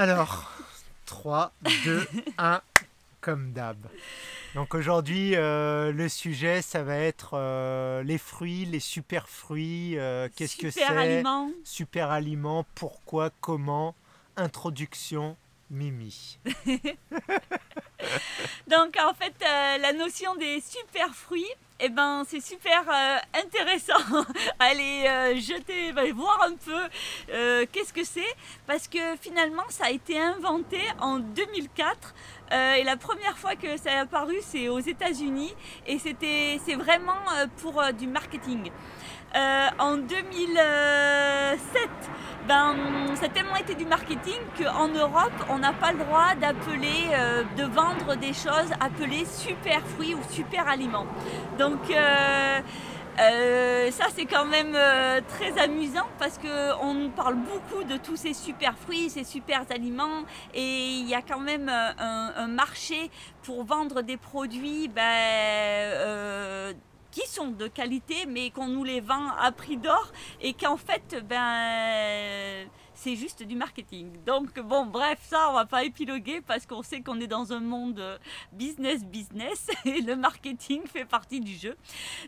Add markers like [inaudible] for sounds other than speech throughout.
Alors, 3, 2, 1, comme d'hab. Donc aujourd'hui, euh, le sujet, ça va être euh, les fruits, les super fruits. euh, Qu'est-ce que c'est? Super aliment. Super aliments, pourquoi, comment, introduction, Mimi. [laughs] Donc en fait, la notion des super fruits, eh ben, c'est super euh, intéressant. [laughs] Allez euh, jeter, bah, voir un peu euh, qu'est-ce que c'est, parce que finalement, ça a été inventé en 2004. euh, et la première fois que ça est apparu, c'est aux États-Unis, et c'était, c'est vraiment pour du marketing. Euh, en 2007, ben, ça a tellement été du marketing qu'en Europe, on n'a pas le droit d'appeler, euh, de vendre des choses appelées super fruits ou super aliments. Donc euh, euh, ça c'est quand même euh, très amusant parce qu'on nous parle beaucoup de tous ces super fruits, ces super aliments et il y a quand même euh, un, marché pour vendre des produits ben, qui sont de qualité mais qu'on nous les vend à prix d'or et qu'en fait ben c'est juste du marketing. Donc bon bref ça on va pas épiloguer parce qu'on sait qu'on est dans un monde euh, business business [laughs] et le marketing fait partie du jeu.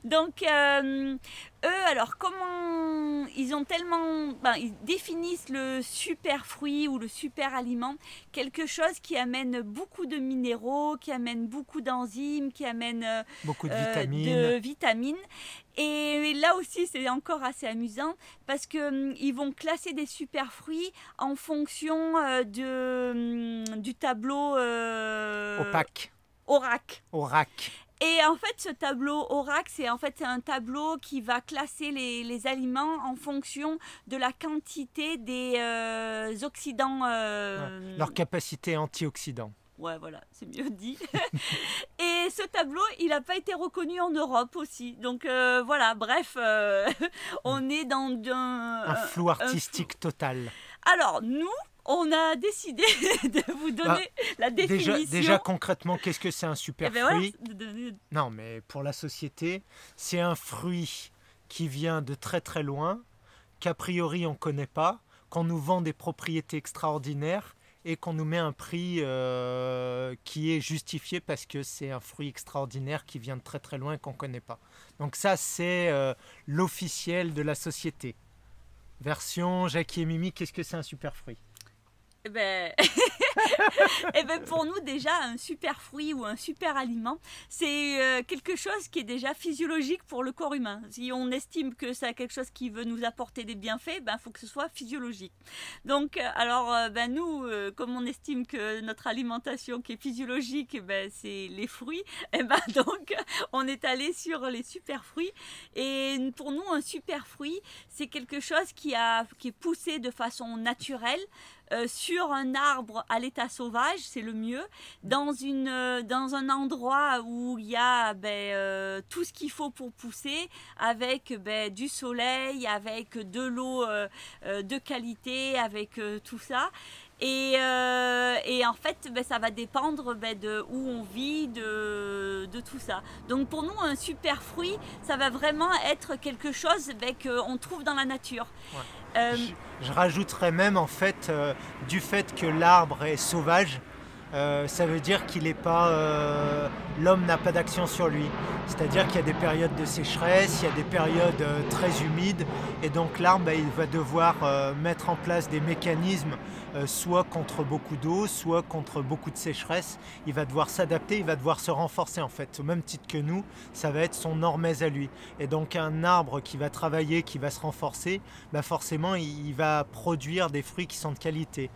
Donc euh, eux alors comment ils ont tellement ben, ils définissent le super fruit ou le super aliment quelque chose qui amène beaucoup de minéraux, qui amène beaucoup d'enzymes, qui amène euh, Beaucoup de euh, vitamines. de vitamines. Et là aussi, c'est encore assez amusant parce que hum, ils vont classer des super fruits en fonction euh, de, hum, du tableau Opaque, ORAC. orac. Et en fait, ce tableau ORAC, c'est en fait un tableau qui va classer les, les aliments en fonction de la quantité des euh, oxydants. euh, Leur capacité antioxydant. Ouais, voilà, c'est mieux dit. [laughs] et ce tableau, il n'a pas été reconnu en Europe aussi. Donc euh, voilà, bref, [laughs] on est dans un... Un flou artistique total. Alors, nous, on a décidé [laughs] de vous donner la définition. Déjà, déjà concrètement, qu'est-ce que c'est un super Eh ben voilà, fruit Non, mais pour la société, c'est un fruit qui vient de très très loin, qu'a priori on ne connaît pas, qu'on nous vend des propriétés extraordinaires et qu'on nous met un prix euh, qui est justifié parce que c'est un fruit extraordinaire qui vient de très très loin et qu'on ne connaît pas. Donc ça, c'est euh, l'officiel de la société. Version Jackie et Mimi, qu'est-ce que c'est un super fruit? Eh [laughs] ben... [laughs] eh ben pour nous déjà un super fruit ou un super aliment c'est euh, quelque chose qui est déjà physiologique pour le corps humain. Si on estime que c'est quelque chose qui veut nous apporter des bienfaits ben faut que ce soit physiologique. Donc euh, alors euh, ben nous comme on estime que notre alimentation qui est physiologique eh ben c'est les fruits [laughs] et ben donc on est allé sur les super fruits. Et pour nous un super fruit c'est quelque chose qui a qui est poussé de façon naturelle sur un arbre à l'état sauvage, c'est le mieux, dans, une, euh, dans un endroit où il y a ben, euh, tout ce qu'il faut pour pousser, avec ben, du soleil, avec de l'eau euh, de qualité, avec tout ça. Et, euh, et en fait, ben, ça va dépendre ben, de où on vit, de, de tout ça. Donc pour nous, un super fruit, ça va vraiment être quelque chose ben, qu'on trouve dans la nature. Ouais. Euh, Je, je rajouterais même en fait euh, du fait que l'arbre est sauvage, euh, ça veut dire qu'il est pas, euh, l'homme n'a pas d'action sur lui. C'est-à-dire qu'il y a des périodes de sécheresse, il y a des périodes euh, très humides, et donc l'arbre, bah, il va devoir mettre en place des mécanismes, soit contre beaucoup d'eau, soit contre beaucoup de sécheresse. Il va devoir s'adapter, il va devoir se renforcer en fait, au même titre que nous, ça va être son hormèse à lui. Et donc un arbre qui va travailler, qui va se renforcer, bah forcément il va produire des fruits qui sont de qualité.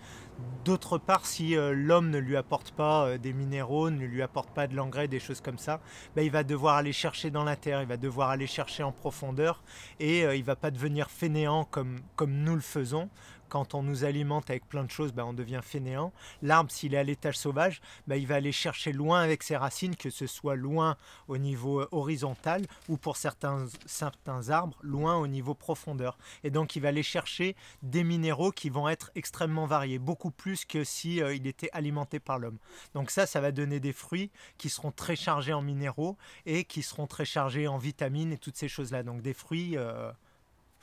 D'autre part, si euh, l'homme ne lui apporte pas euh, des minéraux, ne lui apporte pas de l'engrais, des choses comme ça, bah, il va devoir aller chercher dans la terre, il va devoir aller chercher en profondeur et euh, il va pas devenir fainéant comme, comme nous le faisons. Quand on nous alimente avec plein de choses, bah, on devient fainéant. L'arbre, s'il est à l'étage sauvage, bah, il va aller chercher loin avec ses racines, que ce soit loin au niveau euh, horizontal ou pour certains, certains arbres, loin au niveau profondeur. Et donc, il va aller chercher des minéraux qui vont être extrêmement variés, beaucoup plus que si euh, il était alimenté par l'homme. Donc ça, ça va donner des fruits qui seront très chargés en minéraux et qui seront très chargés en vitamines et toutes ces choses-là. Donc des fruits euh,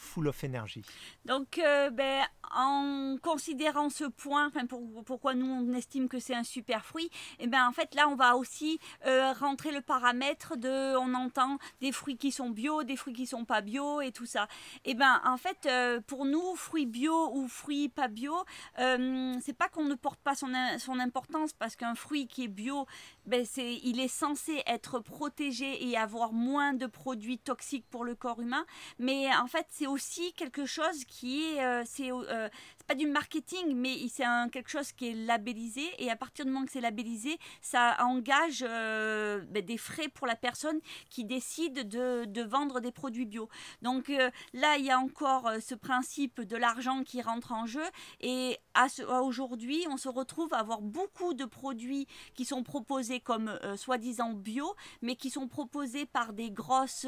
full of energy. Donc, euh, ben, en considérant ce point, pour, pourquoi nous on estime que c'est un super fruit, et eh ben en fait là on va aussi euh, rentrer le paramètre de, on entend des fruits qui sont bio, des fruits qui sont pas bio et tout ça. Et eh ben en fait euh, pour nous fruits bio ou fruits pas bio, c'est pas qu'on ne porte pas son, son importance parce qu'un fruit qui est bio, ben c'est, il est censé être protégé et avoir moins de produits toxiques pour le corps humain, mais en fait c'est aussi quelque chose qui est, euh, c'est, euh, c'est pas du marketing, mais c'est un, quelque chose qui est labellisé. Et à partir du moment que c'est labellisé, ça engage euh, ben, des frais pour la personne qui décide de, de vendre des produits bio. Donc là, il y a encore ce principe de l'argent qui rentre en jeu. Et à, ce, aujourd'hui, on se retrouve à avoir beaucoup de produits qui sont proposés comme soi-disant bio, mais qui sont proposés par des grosses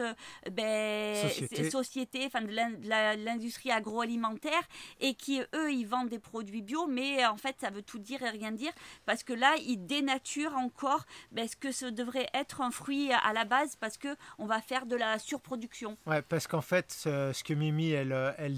ben, sociétés, enfin de l'industrie agroalimentaire et qui, eux, ils vendent des produits bio, mais en fait, ça veut tout dire et rien dire parce que là, ils dénaturent encore ben, ce que ce devrait être un fruit à la base parce que on va faire de la surproduction. Ouais, parce qu'en fait, ce, que Mimi, elle, elle,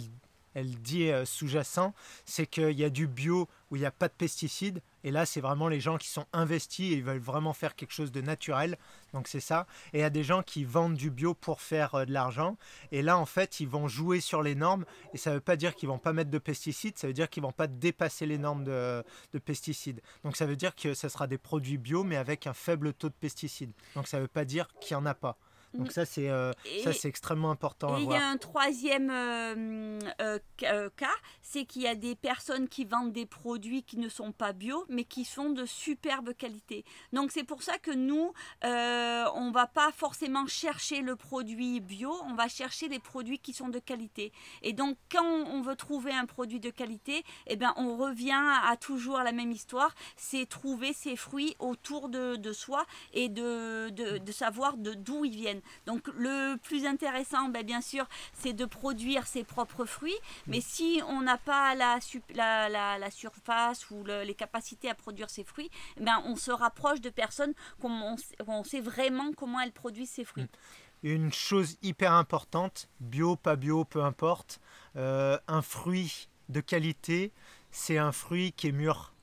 elle dit euh, sous-jacent, c'est qu'il y a du bio où il n'y a pas de pesticides et là, c'est vraiment les gens qui sont investis et ils veulent vraiment faire quelque chose de naturel. Donc c'est ça. Et il y a des gens qui vendent du bio pour faire euh, de l'argent. Et là, en fait, ils vont jouer sur les normes. Et ça ne veut pas dire qu'ils vont pas mettre de pesticides. Ça veut dire qu'ils vont pas dépasser les normes de, de, pesticides. Donc ça veut dire que ce sera des produits bio, mais avec un faible taux de pesticides. Donc ça ne veut pas dire qu'il n'y en a pas. Donc ça c'est euh, extrêmement important. Et il y a un troisième euh, euh, cas, c'est qu'il y a des personnes qui vendent des produits qui ne sont pas bio, mais qui sont de superbe qualité. Donc c'est pour ça que nous, on va pas forcément chercher le produit bio, on va chercher les produits qui sont de qualité. Et donc quand on veut trouver un produit de qualité, eh ben on revient à toujours la même histoire, c'est trouver ces fruits autour de, de soi et de, de, de savoir de d'où ils viennent. Donc le plus intéressant, ben, bien sûr, c'est de produire ses propres fruits. Mais si on n'a pas la, la, surface ou les capacités à produire ses fruits, ben, on se rapproche de personnes qu'on on sait vraiment comment elles produisent ses fruits. Une chose hyper importante, bio, pas bio, peu importe, euh, un fruit de qualité, c'est un fruit qui est mûr.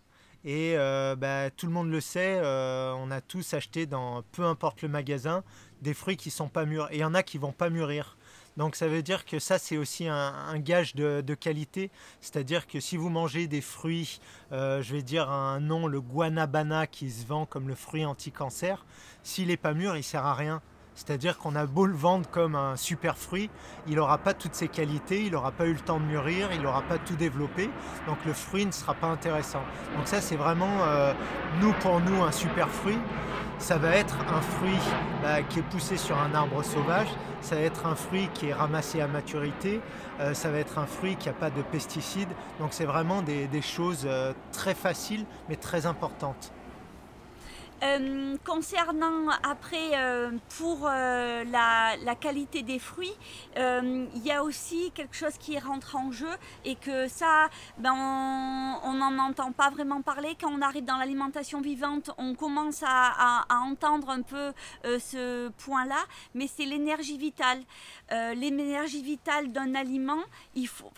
Et euh, bah, tout le monde le sait, euh, on a tous acheté dans peu importe le magasin des fruits qui sont pas mûrs. Et il y en a qui vont pas mûrir. Donc ça veut dire que ça c'est aussi un, gage de, qualité. C'est-à-dire que si vous mangez des fruits, euh, je vais dire un nom, le guanabana qui se vend comme le fruit anti-cancer, s'il n'est pas mûr, il sert à rien. C'est-à-dire qu'on a beau le vendre comme un super fruit, il n'aura pas toutes ses qualités, il n'aura pas eu le temps de mûrir, il n'aura pas tout développé, donc le fruit ne sera pas intéressant. Donc ça c'est vraiment, euh, nous pour nous, un super fruit. Ça va être un fruit bah, qui est poussé sur un arbre sauvage, ça va être un fruit qui est ramassé à maturité, euh, ça va être un fruit qui n'a pas de pesticides. Donc c'est vraiment des, choses euh, très faciles mais très importantes. Euh, concernant après euh, pour euh, la, qualité des fruits, il y a aussi quelque chose qui rentre en jeu et que ça, ben, on n'en entend pas vraiment parler. Quand on arrive dans l'alimentation vivante, on commence à, à entendre un peu ce point-là, mais c'est l'énergie vitale. l'énergie vitale d'un aliment, il faut,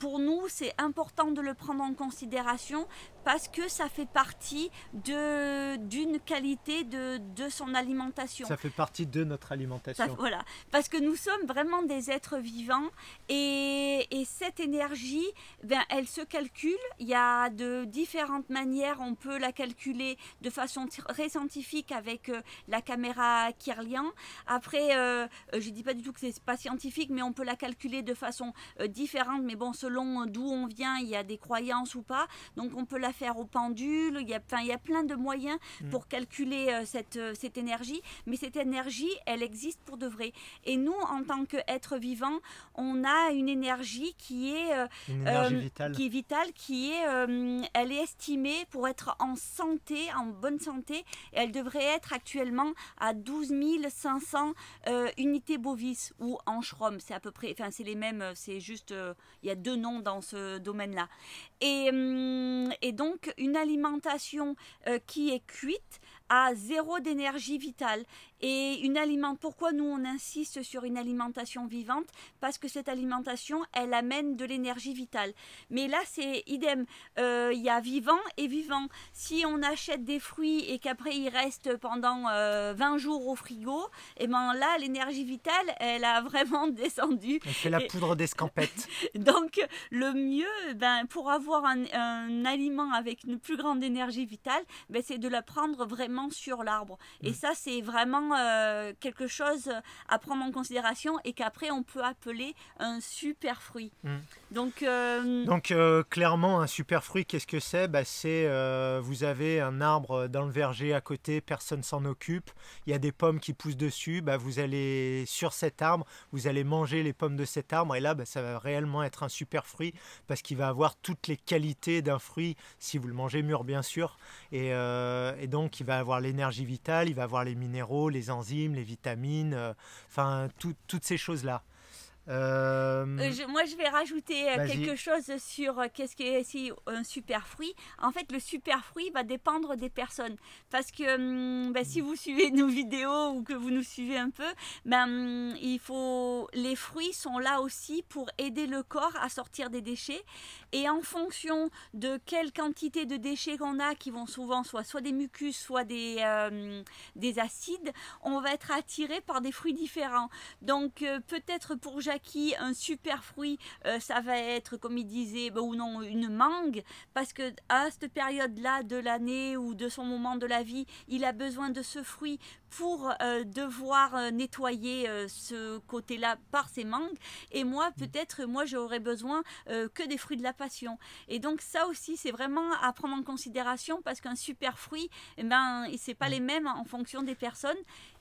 pour nous, c'est important de le prendre en considération parce que ça fait partie d'une qualité de, de, son alimentation. Ça fait partie de notre alimentation. voilà, parce que nous sommes vraiment des êtres vivants et, et, cette énergie, ben, elle se calcule. Il y a de différentes manières, on peut la calculer de façon très scientifique avec euh, la caméra Kirlian. Après, euh, euh, je ne dis pas du tout que c'est pas scientifique, mais on peut la calculer de façon différente, mais bon, selon d'où on vient, il y a des croyances ou pas. Donc on peut la faire au pendule. Il y a, il y a plein de moyens mm. pour calculer euh, cette, euh, cette énergie. Mais cette énergie, elle existe pour de vrai. Et nous, en tant qu'êtres vivants, on a une énergie qui est, euh, vitale. qui est vitale, qui est, elle est estimée pour être en santé, en bonne santé. Et elle devrait être actuellement à 12 500 unités bovis ou en C'est à peu près, enfin c'est les mêmes, c'est juste, il y a deux noms dans ce domaine-là. Et, hum, et donc une alimentation euh, qui est cuite a zéro d'énergie vitale. Et une aliment, pourquoi nous on insiste sur une alimentation vivante? Parce que cette alimentation, elle amène de l'énergie vitale. Mais là, c'est idem. Euh, il y a vivant et vivant. Si on achète des fruits et qu'après ils restent pendant 20 euh, jours au frigo, et eh ben là, l'énergie vitale, elle a [laughs] vraiment descendu. Elle fait la poudre d'escampette. [laughs] Donc, le mieux, ben, pour avoir un, aliment avec une plus grande énergie vitale, ben, c'est de la prendre vraiment sur l'arbre. Et mm. ça, c'est vraiment euh, quelque chose à prendre en considération et qu'après on peut appeler un super fruit. Mm. Donc, euh, Donc euh, clairement, un super fruit, qu'est-ce que c'est? Bah, C'est vous avez un arbre dans le verger à côté, personne s'en occupe, il y a des pommes qui poussent dessus, bah, vous allez sur cet arbre, vous allez manger les pommes de cet arbre et là, bah, ça va réellement être un super fruit parce qu'il va avoir toutes les qualités d'un fruit si vous le mangez mûr bien sûr et, et donc il va avoir l'énergie vitale, il va avoir les minéraux, les les enzymes, les vitamines, euh, enfin toutes ces choses-là. Euh, euh, moi, je vais rajouter euh, quelque chose sur qu'est-ce qu'est si un super fruit. En fait, le super fruit va dépendre des personnes. Parce que hum, ben, si vous suivez [laughs] nos vidéos ou que vous nous suivez un peu, ben, hum, il faut... les fruits sont là aussi pour aider le corps à sortir des déchets. Et en fonction de quelle quantité de déchets qu'on a, qui vont souvent soit, soit des mucus, soit des, des acides, on va être attiré par des fruits différents. Donc, peut-être pour Jacques, un super fruit, euh, ça va être, comme il disait, bah, ou non, une mangue, parce que à cette période-là de l'année ou de son moment de la vie, il a besoin de ce fruit pour euh, devoir euh, nettoyer ce côté-là par ses mangues. Et moi, peut-être, moi, j'aurais besoin que des fruits de la passion. Et donc, ça aussi, c'est vraiment à prendre en considération parce qu'un super fruit, eh ben, c'est pas les mêmes en fonction des personnes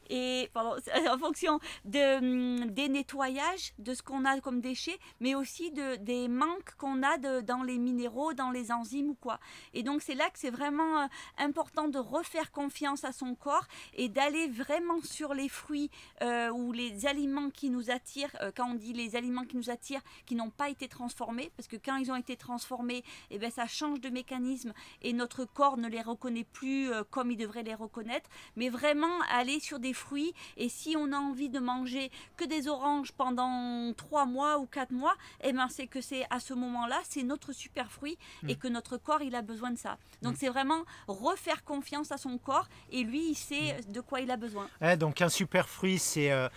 et [laughs] en fonction de, hum, des nettoyages, de ce qu'on a comme déchets, mais aussi de, des manques qu'on a de, dans les minéraux, dans les enzymes ou quoi. Et donc c'est là que c'est vraiment euh, important de refaire confiance à son corps et d'aller vraiment sur les fruits euh, ou les aliments qui nous attirent. Euh, quand on dit les aliments qui nous attirent, qui n'ont pas été transformés, parce que quand ils ont été transformés, eh ben, ça change de mécanisme et notre corps ne les reconnaît plus comme il devrait les reconnaître. Mais vraiment aller sur des fruits. Et si on a envie de manger que des oranges pendant 3 mois ou 4 mois, eh ben c'est que c'est à ce moment-là, c'est notre super fruit et mm. que notre corps, il a besoin de ça. Donc mm. c'est vraiment refaire confiance à son corps et lui, il sait mm. de quoi il besoin. donc un super fruit, c'est euh,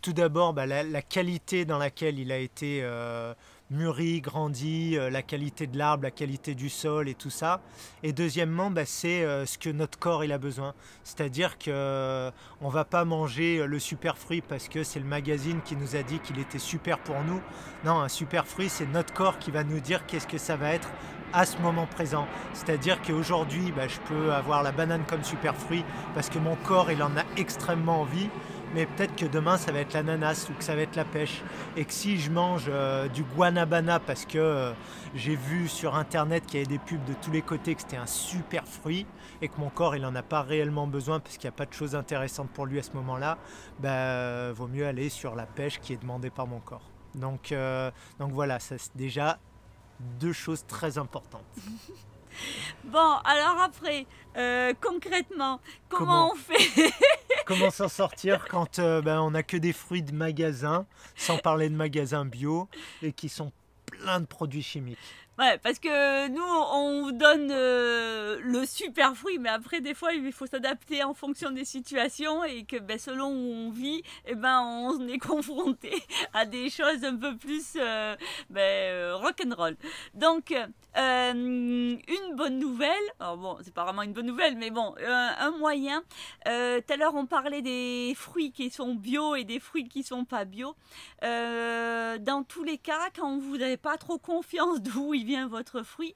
tout d'abord bah, la, qualité dans laquelle il a été... Euh, mûri, grandi, euh, la qualité de l'arbre, la qualité du sol et tout ça. Et deuxièmement, bah, c'est ce que notre corps il a besoin. C'est-à-dire que on va pas manger le super fruit parce que c'est le magazine qui nous a dit qu'il était super pour nous. Non, un super fruit, c'est notre corps qui va nous dire qu'est-ce que ça va être à ce moment présent. C'est-à-dire qu'aujourd'hui, bah, je peux avoir la banane comme super fruit parce que mon corps il en a extrêmement envie mais peut-être que demain ça va être l'ananas ou que ça va être la pêche. Et que si je mange euh, du guanabana parce que euh, j'ai vu sur internet qu'il y avait des pubs de tous les côtés que c'était un super fruit et que mon corps il en a pas réellement besoin parce qu'il n'y a pas de choses intéressantes pour lui à ce moment-là, bah, vaut mieux aller sur la pêche qui est demandée par mon corps. Donc, euh, donc voilà, c'est déjà deux choses très importantes. [laughs] Bon, alors après, concrètement, comment, on fait [laughs] Comment s'en sortir quand euh, ben, on n'a que des fruits de magasin, sans parler de magasins bio, et qui sont pleins de produits chimiques? Ouais, parce que nous, on vous donne euh, le super fruit, mais après, des fois, il faut s'adapter en fonction des situations et que ben, selon où on vit, eh ben, on est [laughs] confronté à des choses un peu plus euh, ben, euh, rock'n'roll. Donc, une bonne nouvelle, bon, c'est pas vraiment une bonne nouvelle, mais bon, un moyen. tout à l'heure, on parlait des fruits qui sont bio et des fruits qui sont pas bio. Dans tous les cas, quand vous n'avez pas trop confiance [laughs] d'où ils votre fruit.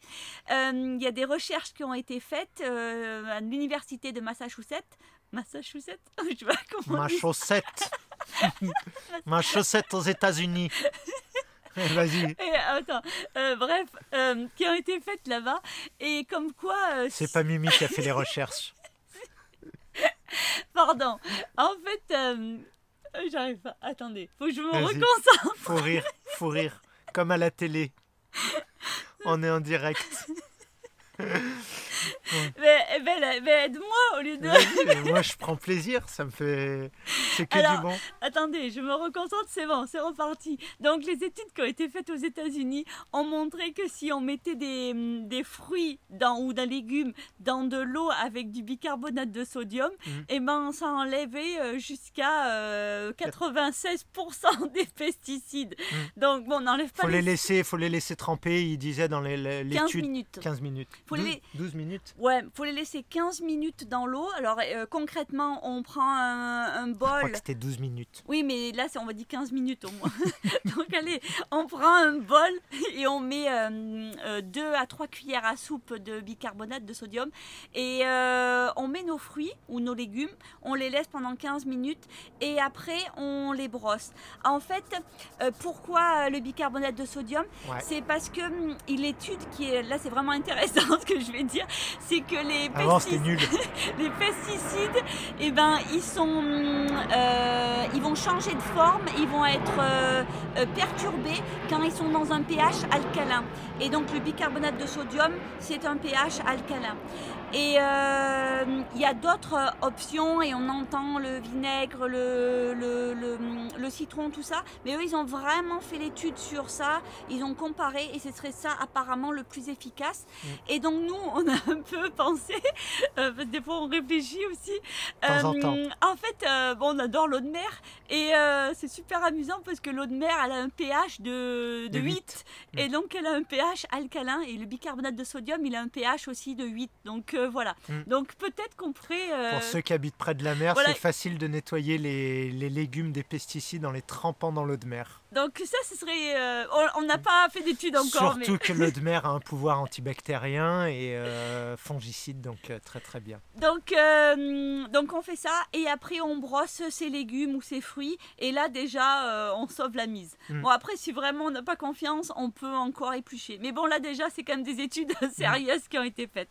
Euh, il y a des recherches qui ont été faites euh, à l'université de Massachusetts. Massachusetts? [laughs] Je vois comment Ma chaussette [laughs] Ma chaussette aux États-Unis Vas-y. Attends, euh, bref, qui ont été faites là-bas. Et comme quoi. C'est pas Mimi qui a fait les recherches. Pardon. En fait, j'arrive pas. Attendez, faut que je me reconcentre. Faut rire, faut rire. Comme à la télé. On est en direct. [laughs] [laughs] mais, mais, aide-moi au lieu de. moi, je prends plaisir, ça me fait. C'est que du bon. Attendez, je me reconcentre, c'est bon, c'est reparti. Donc, les études qui ont été faites aux États-Unis ont montré que si on mettait des, des fruits dans, ou des légumes dans de l'eau avec du bicarbonate de sodium, mm. et eh ben, ça enlevait euh, jusqu'à 96% euh, des pesticides. Mm. Donc, bon, on n'enlève pas. Faut les, laisser, faut les laisser tremper, il disait dans l'étude. 15 minutes. 15 minutes. Faut 12, les... 12 minutes Ouais, faut les laisser 15 minutes dans l'eau. Alors, euh, concrètement, on prend un, bol. Je crois que c'était 12 minutes. Oui, mais là, on va dire 15 minutes au moins. [laughs] Donc, allez, on prend un bol et on met 2 à 3 cuillères à soupe de bicarbonate de sodium. Et on met nos fruits ou nos légumes, on les laisse pendant 15 minutes et après, on les brosse. En fait, pourquoi le bicarbonate de sodium? C'est parce que hum, il étude qui est là, c'est vraiment intéressant [laughs] ce que je vais dire, [laughs] c'est que les pesticides, [laughs] les pesticides, eh ben, ils sont, hum, euh, ils vont changer de forme, ils vont être euh, euh, perturbés quand ils sont dans un pH alcalin. Et donc le bicarbonate de sodium, c'est un pH alcalin. Et il y a d'autres options et on entend le vinaigre, le, le, le, citron, tout ça. Mais eux, ils ont vraiment fait l'étude sur ça. Ils ont comparé et ce serait ça apparemment le plus efficace. Mm. Et donc nous, on a un peu pensé, euh, parce que des fois on réfléchit aussi. Euh, en, fait, euh, bon, on adore l'eau de mer et c'est super amusant parce que l'eau de mer, elle a un pH de, de 8, mm. et donc elle a un pH alcalin et le bicarbonate de sodium, il a un pH aussi de 8. Donc voilà. Mm. Donc peut-être qu'on pourrait... Pour ceux qui habitent près de la mer, c'est facile de nettoyer les, les légumes des pesticides en les trempant dans l'eau de mer. Donc ça, ce serait... on n'a pas fait d'études encore. Surtout que l'eau de mer a un pouvoir antibactérien et euh, fongicide, donc euh, très très bien. Donc, euh, donc on fait ça et après on brosse ses légumes ou ses fruits et là déjà on sauve la mise. Mm. Bon après si vraiment on n'a pas confiance, on peut encore éplucher. Mais bon là déjà c'est quand même des études [laughs] sérieuses qui ont été faites.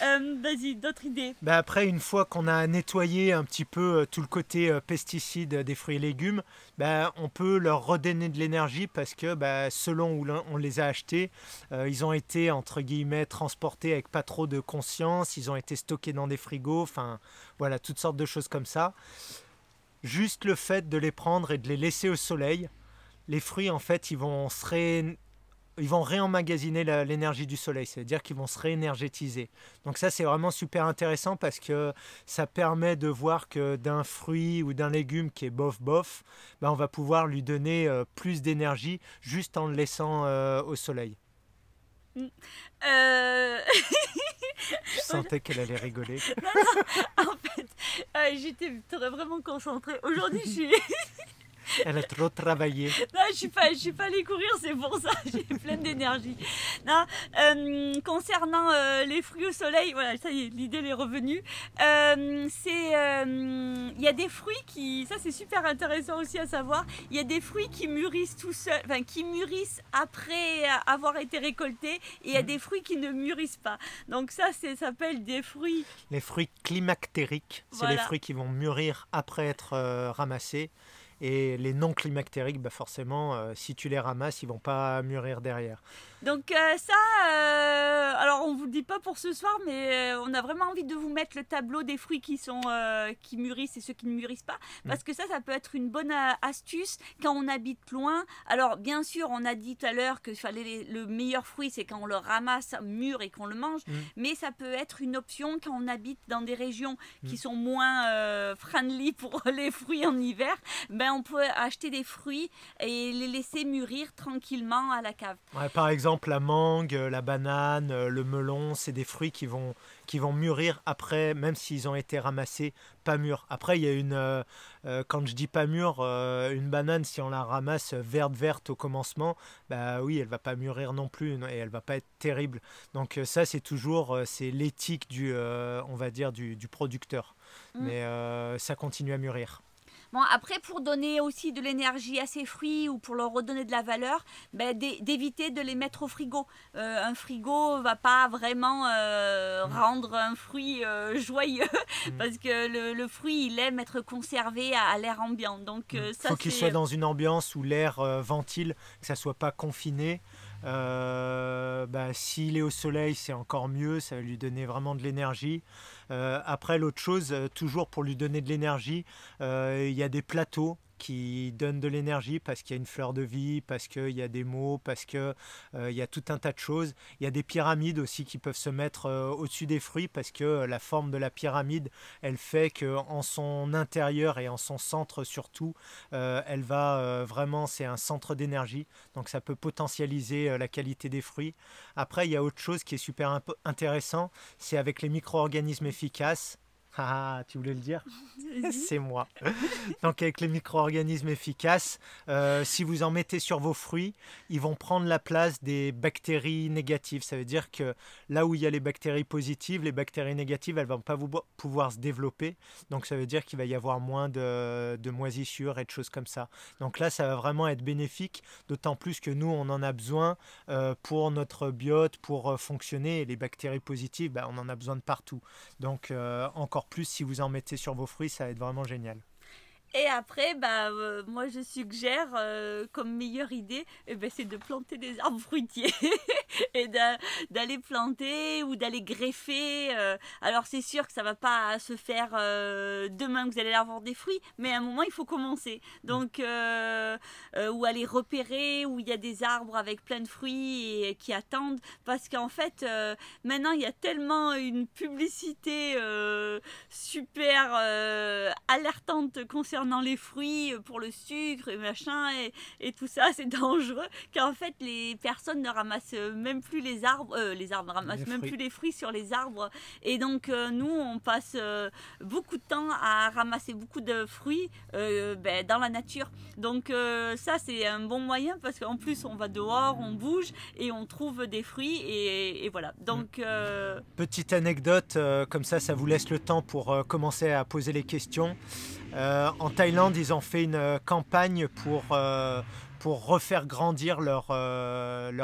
Mm. Vas-y, d'autres idées bah, Après une fois qu'on a nettoyé un petit peu tout le côté pesticides des fruits et légumes, bah, on peut leur redonner de l'énergie parce que bah, selon où on les a achetés, ils ont été entre guillemets transportés avec pas trop de conscience, ils ont été stockés dans des frigos, enfin voilà, toutes sortes de choses comme ça. Juste le fait de les prendre et de les laisser au soleil, les fruits en fait ils vont se ré ils vont réemmagasiner l'énergie du soleil, c'est-à-dire qu'ils vont se réénergétiser. Donc ça c'est vraiment super intéressant parce que ça permet de voir que d'un fruit ou d'un légume qui est bof bof, ben on va pouvoir lui donner euh, plus d'énergie juste en le laissant euh, au soleil. Mm. Euh... [laughs] Je sentais qu'elle allait rigoler. [laughs] en fait, j'étais vraiment concentrée. Aujourd'hui, je suis... [laughs] Elle a trop travaillé. [laughs] Non, je suis pas, je suis pas allée courir, c'est pour ça. [laughs] J'ai plein d'énergie. Euh, concernant euh, les fruits au soleil, voilà, ça y est, l'idée est revenue. Euh, c'est, il y a des fruits qui, ça c'est super intéressant aussi à savoir. Il y a des fruits qui mûrissent tout seuls, enfin qui mûrissent après avoir été récoltés, et il y a mhm. des fruits qui ne mûrissent pas. Donc ça, c'est s'appelle des fruits. Les fruits climactériques, c'est les fruits qui vont mûrir après être ramassés. Et les non climactériques, bah forcément, euh, si tu les ramasses, ils vont pas mûrir derrière. Donc euh, ça, euh, alors on vous le dit pas pour ce soir, mais on a vraiment envie de vous mettre le tableau des fruits qui sont qui mûrissent et ceux qui ne mûrissent pas, mm. parce que ça, ça peut être une bonne astuce quand on habite loin. Alors bien sûr, on a dit tout à l'heure que fallait le meilleur fruit, c'est quand on le ramasse mûr et qu'on le mange, mm. mais ça peut être une option quand on habite dans des régions qui mm. sont moins friendly [laughs] pour les fruits en hiver. Ben on peut acheter des fruits et les laisser mûrir tranquillement à la cave. par exemple, la mangue, la banane, euh, le melon, c'est des fruits qui vont, qui vont mûrir après, même s'ils ont été ramassés pas mûrs. Après, il y a une, euh, euh, quand je dis pas mûr, une banane, si on la ramasse verte verte au commencement, bah oui, elle va pas mûrir non plus et elle va pas être terrible. Donc ça, c'est toujours, c'est l'éthique du, on va dire, du, producteur. Mm. Mais ça continue à mûrir. Bon, après, pour donner aussi de l'énergie à ces fruits ou pour leur redonner de la valeur, ben, d'éviter de les mettre au frigo. Euh, un frigo va pas vraiment euh, mm. rendre un fruit euh, [laughs] joyeux mm. parce que le, fruit, il aime être conservé à, l'air ambiant. Donc, il mm. faut qu'il soit dans une ambiance où l'air ventile, que ça soit pas confiné. Bah, S'il est au soleil, c'est encore mieux, ça va lui donner vraiment de l'énergie. après, l'autre chose, toujours pour lui donner de l'énergie, il y a des plateaux qui donne de l'énergie parce qu'il y a une fleur de vie, parce qu'il y a des mots, parce qu'il euh, y a tout un tas de choses. Il y a des pyramides aussi qui peuvent se mettre euh, au-dessus des fruits parce que euh, la forme de la pyramide, elle fait qu'en son intérieur et en son centre surtout, elle va vraiment, c'est un centre d'énergie. Donc ça peut potentialiser la qualité des fruits. Après, il y a autre chose qui est super intéressant, c'est avec les micro-organismes efficaces. [laughs] Ah, tu voulais le dire C'est moi. [laughs] Donc avec les micro-organismes efficaces, euh, si vous en mettez sur vos fruits, ils vont prendre la place des bactéries négatives. Ça veut dire que là où il y a les bactéries positives, les bactéries négatives, elles ne vont pas pouvoir se développer. Donc ça veut dire qu'il va y avoir moins de, moisissures et de choses comme ça. Donc là, ça va vraiment être bénéfique, d'autant plus que nous, on en a besoin euh, pour notre biote, pour euh, fonctionner. Et les bactéries positives, bah, on en a besoin de partout. Donc encore plus si vous en mettez sur vos fruits, ça va être vraiment génial. Et après, bah, euh, moi je suggère euh, comme meilleure idée, eh ben, c'est de planter des arbres fruitiers [laughs] et d'aller planter ou d'aller greffer. Euh. alors c'est sûr que ça va pas se faire demain que vous allez avoir des fruits, mais à un moment il faut commencer. Donc ou aller repérer où il y a des arbres avec plein de fruits et qui attendent, parce qu'en fait maintenant il y a tellement une publicité super alertante concernant dans les fruits euh, pour le sucre et machin et, tout ça, c'est [laughs] dangereux. Qu'en fait, les personnes ne ramassent même plus les arbres, euh, les arbres ne ramassent même plus les fruits sur les arbres. Et donc, euh, nous, on passe beaucoup de temps à ramasser beaucoup de fruits ben, dans la nature. Donc, ça, c'est un bon moyen parce qu'en plus, on va dehors, on bouge et on trouve des fruits et, et voilà. Donc, petite anecdote, comme ça, ça vous laisse le temps pour commencer à poser les questions. Euh, en Thaïlande, ils ont fait une euh, campagne pour, euh, pour refaire grandir leur,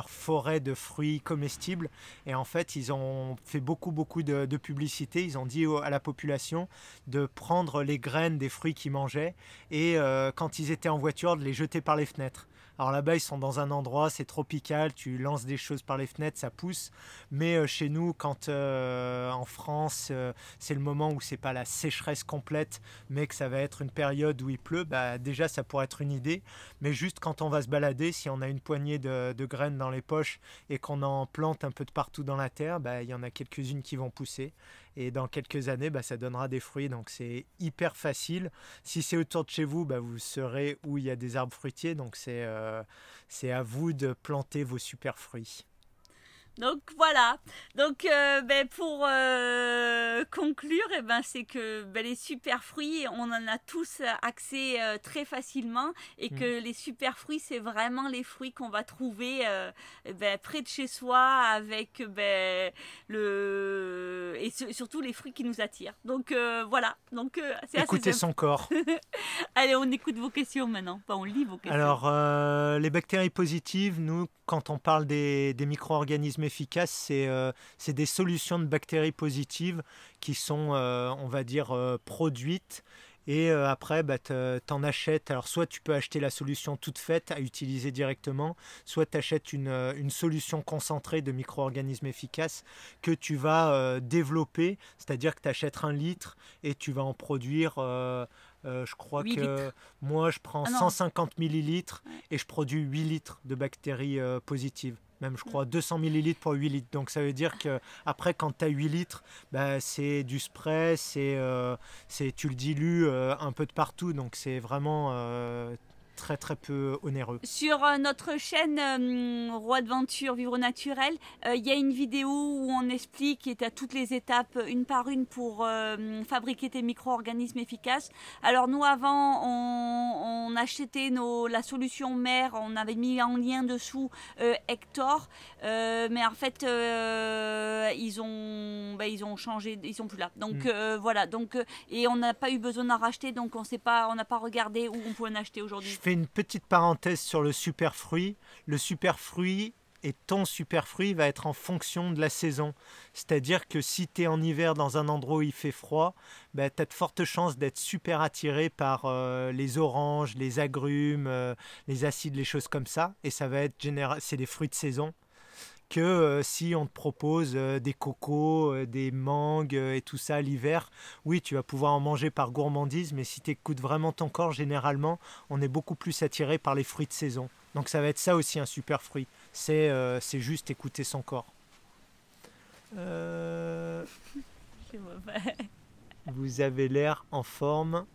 forêt de fruits comestibles. Et en fait, ils ont fait beaucoup, beaucoup de publicité. Ils ont dit à la population de prendre les graines des fruits qu'ils mangeaient et quand ils étaient en voiture, de les jeter par les fenêtres. Alors là-bas, ils sont dans un endroit, c'est tropical, tu lances des choses par les fenêtres, ça pousse. Mais euh, chez nous, quand euh, en France, euh, c'est le moment où c'est pas la sécheresse complète, mais que ça va être une période où il pleut, bah, déjà ça pourrait être une idée. Mais juste quand on va se balader, si on a une poignée de, graines dans les poches et qu'on en plante un peu de partout dans la terre, bah, il y en a quelques-unes qui vont pousser. Et dans quelques années, bah, ça donnera des fruits. Donc c'est hyper facile. Si c'est autour de chez vous, bah, vous serez où il y a des arbres fruitiers. Donc c'est euh, à vous de planter vos super fruits. Donc voilà. Donc euh, ben, pour euh, conclure, eh ben, c'est que ben, les super fruits, on en a tous accès euh, très facilement et que mm. les super fruits, c'est vraiment les fruits qu'on va trouver ben, près de chez soi avec ben, le et surtout les fruits qui nous attirent. Donc voilà. Donc Écoutez son corps. [laughs] Allez, on écoute vos questions maintenant. on lit vos questions. Alors les bactéries positives, nous, quand on parle des, des micro-organismes efficace, euh, c'est des solutions de bactéries positives qui sont, euh, on va dire, euh, produites. Et après, bah, tu en achètes. Alors, soit tu peux acheter la solution toute faite à utiliser directement, soit tu achètes une, une, solution concentrée de micro-organismes efficaces que tu vas développer. C'est-à-dire que tu achètes un litre et tu vas en produire. je crois que moi, je prends 150 ah millilitres et je produis 8 litres de bactéries positives même je crois 200 millilitres pour 8 litres. Donc ça veut dire que après quand tu as 8 litres, bah, c'est du spray, c'est, euh, tu le dilues euh, un peu de partout. Donc c'est vraiment euh, très très peu onéreux. Sur euh, notre chaîne euh, Roi de Venture Vivre Naturel, euh, il y a une vidéo où on explique et à toutes les étapes une par une pour fabriquer tes micro-organismes efficaces. Alors nous avant on, achetait nos, la solution mère, on avait mis en lien dessous Hector, mais en fait ils ont bah, ils ont changé, ils sont plus là. Donc mm. voilà, donc et on n'a pas eu besoin d'en racheter, donc on sait pas, on n'a pas regardé où on pouvait en acheter aujourd'hui une petite parenthèse sur le super fruit. Le super fruit, et ton super fruit va être en fonction de la saison. C'est-à-dire que si tu es en hiver dans un endroit où il fait froid, bah, tu as de fortes chances d'être super attiré par euh, les oranges, les agrumes, euh, les acides, les choses comme ça. Et ça va être général, c'est des fruits de saison. Que euh, si on te propose des cocos, des mangues et tout ça l'hiver, oui, tu vas pouvoir en manger par gourmandise, mais si tu écoutes vraiment ton corps, généralement, on est beaucoup plus attiré par les fruits de saison. Donc ça va être ça aussi un super fruit. C'est c'est juste écouter son corps. Euh, [laughs] vous avez l'air en forme.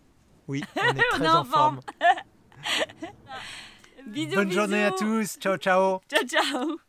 Oui, [laughs] on est très en, forme. [laughs] bisous, Bonne journée à tous. Ciao, ciao. Ciao, ciao.